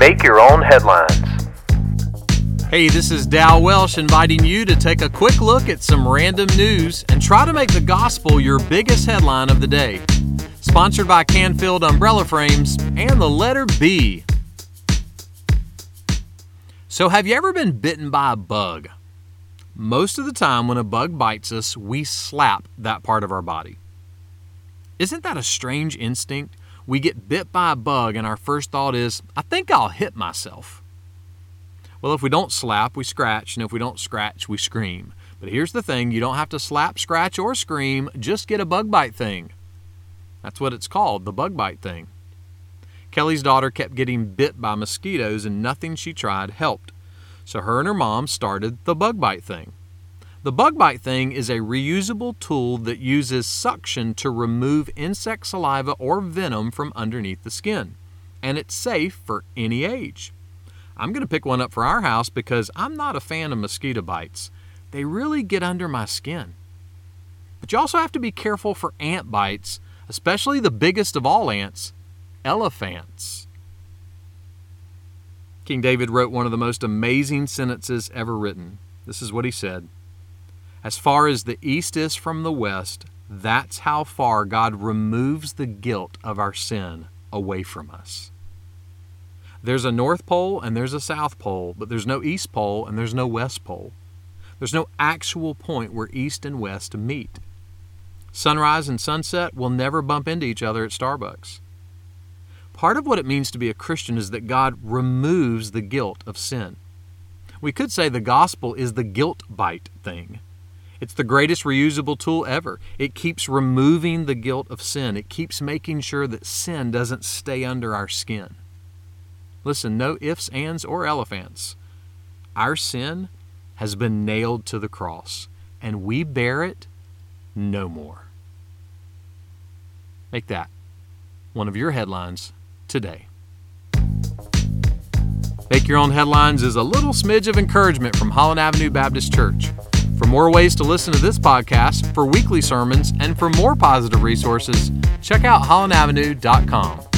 Make your own headlines. Hey, this is Dal Welsh inviting you to take a quick look at some random news and try to make the gospel your biggest headline of the day. Sponsored by Canfield Umbrella Frames and the letter B. So, have you ever been bitten by a bug? Most of the time, when a bug bites us, we slap that part of our body. Isn't that a strange instinct? We get bit by a bug, and our first thought is, I think I'll hit myself. Well, if we don't slap, we scratch, and if we don't scratch, we scream. But here's the thing you don't have to slap, scratch, or scream, just get a bug bite thing. That's what it's called, the bug bite thing. Kelly's daughter kept getting bit by mosquitoes, and nothing she tried helped. So her and her mom started the bug bite thing. The bug bite thing is a reusable tool that uses suction to remove insect saliva or venom from underneath the skin. And it's safe for any age. I'm going to pick one up for our house because I'm not a fan of mosquito bites. They really get under my skin. But you also have to be careful for ant bites, especially the biggest of all ants, elephants. King David wrote one of the most amazing sentences ever written. This is what he said as far as the east is from the west, that's how far God removes the guilt of our sin away from us. There's a North Pole and there's a South Pole, but there's no East Pole and there's no West Pole. There's no actual point where East and West meet. Sunrise and sunset will never bump into each other at Starbucks. Part of what it means to be a Christian is that God removes the guilt of sin. We could say the gospel is the guilt bite thing. It's the greatest reusable tool ever. It keeps removing the guilt of sin, it keeps making sure that sin doesn't stay under our skin. Listen, no ifs, ands, or elephants. Our sin has been nailed to the cross, and we bear it no more. Make that one of your headlines today. Make Your Own Headlines is a little smidge of encouragement from Holland Avenue Baptist Church. For more ways to listen to this podcast, for weekly sermons, and for more positive resources, check out hollandavenue.com.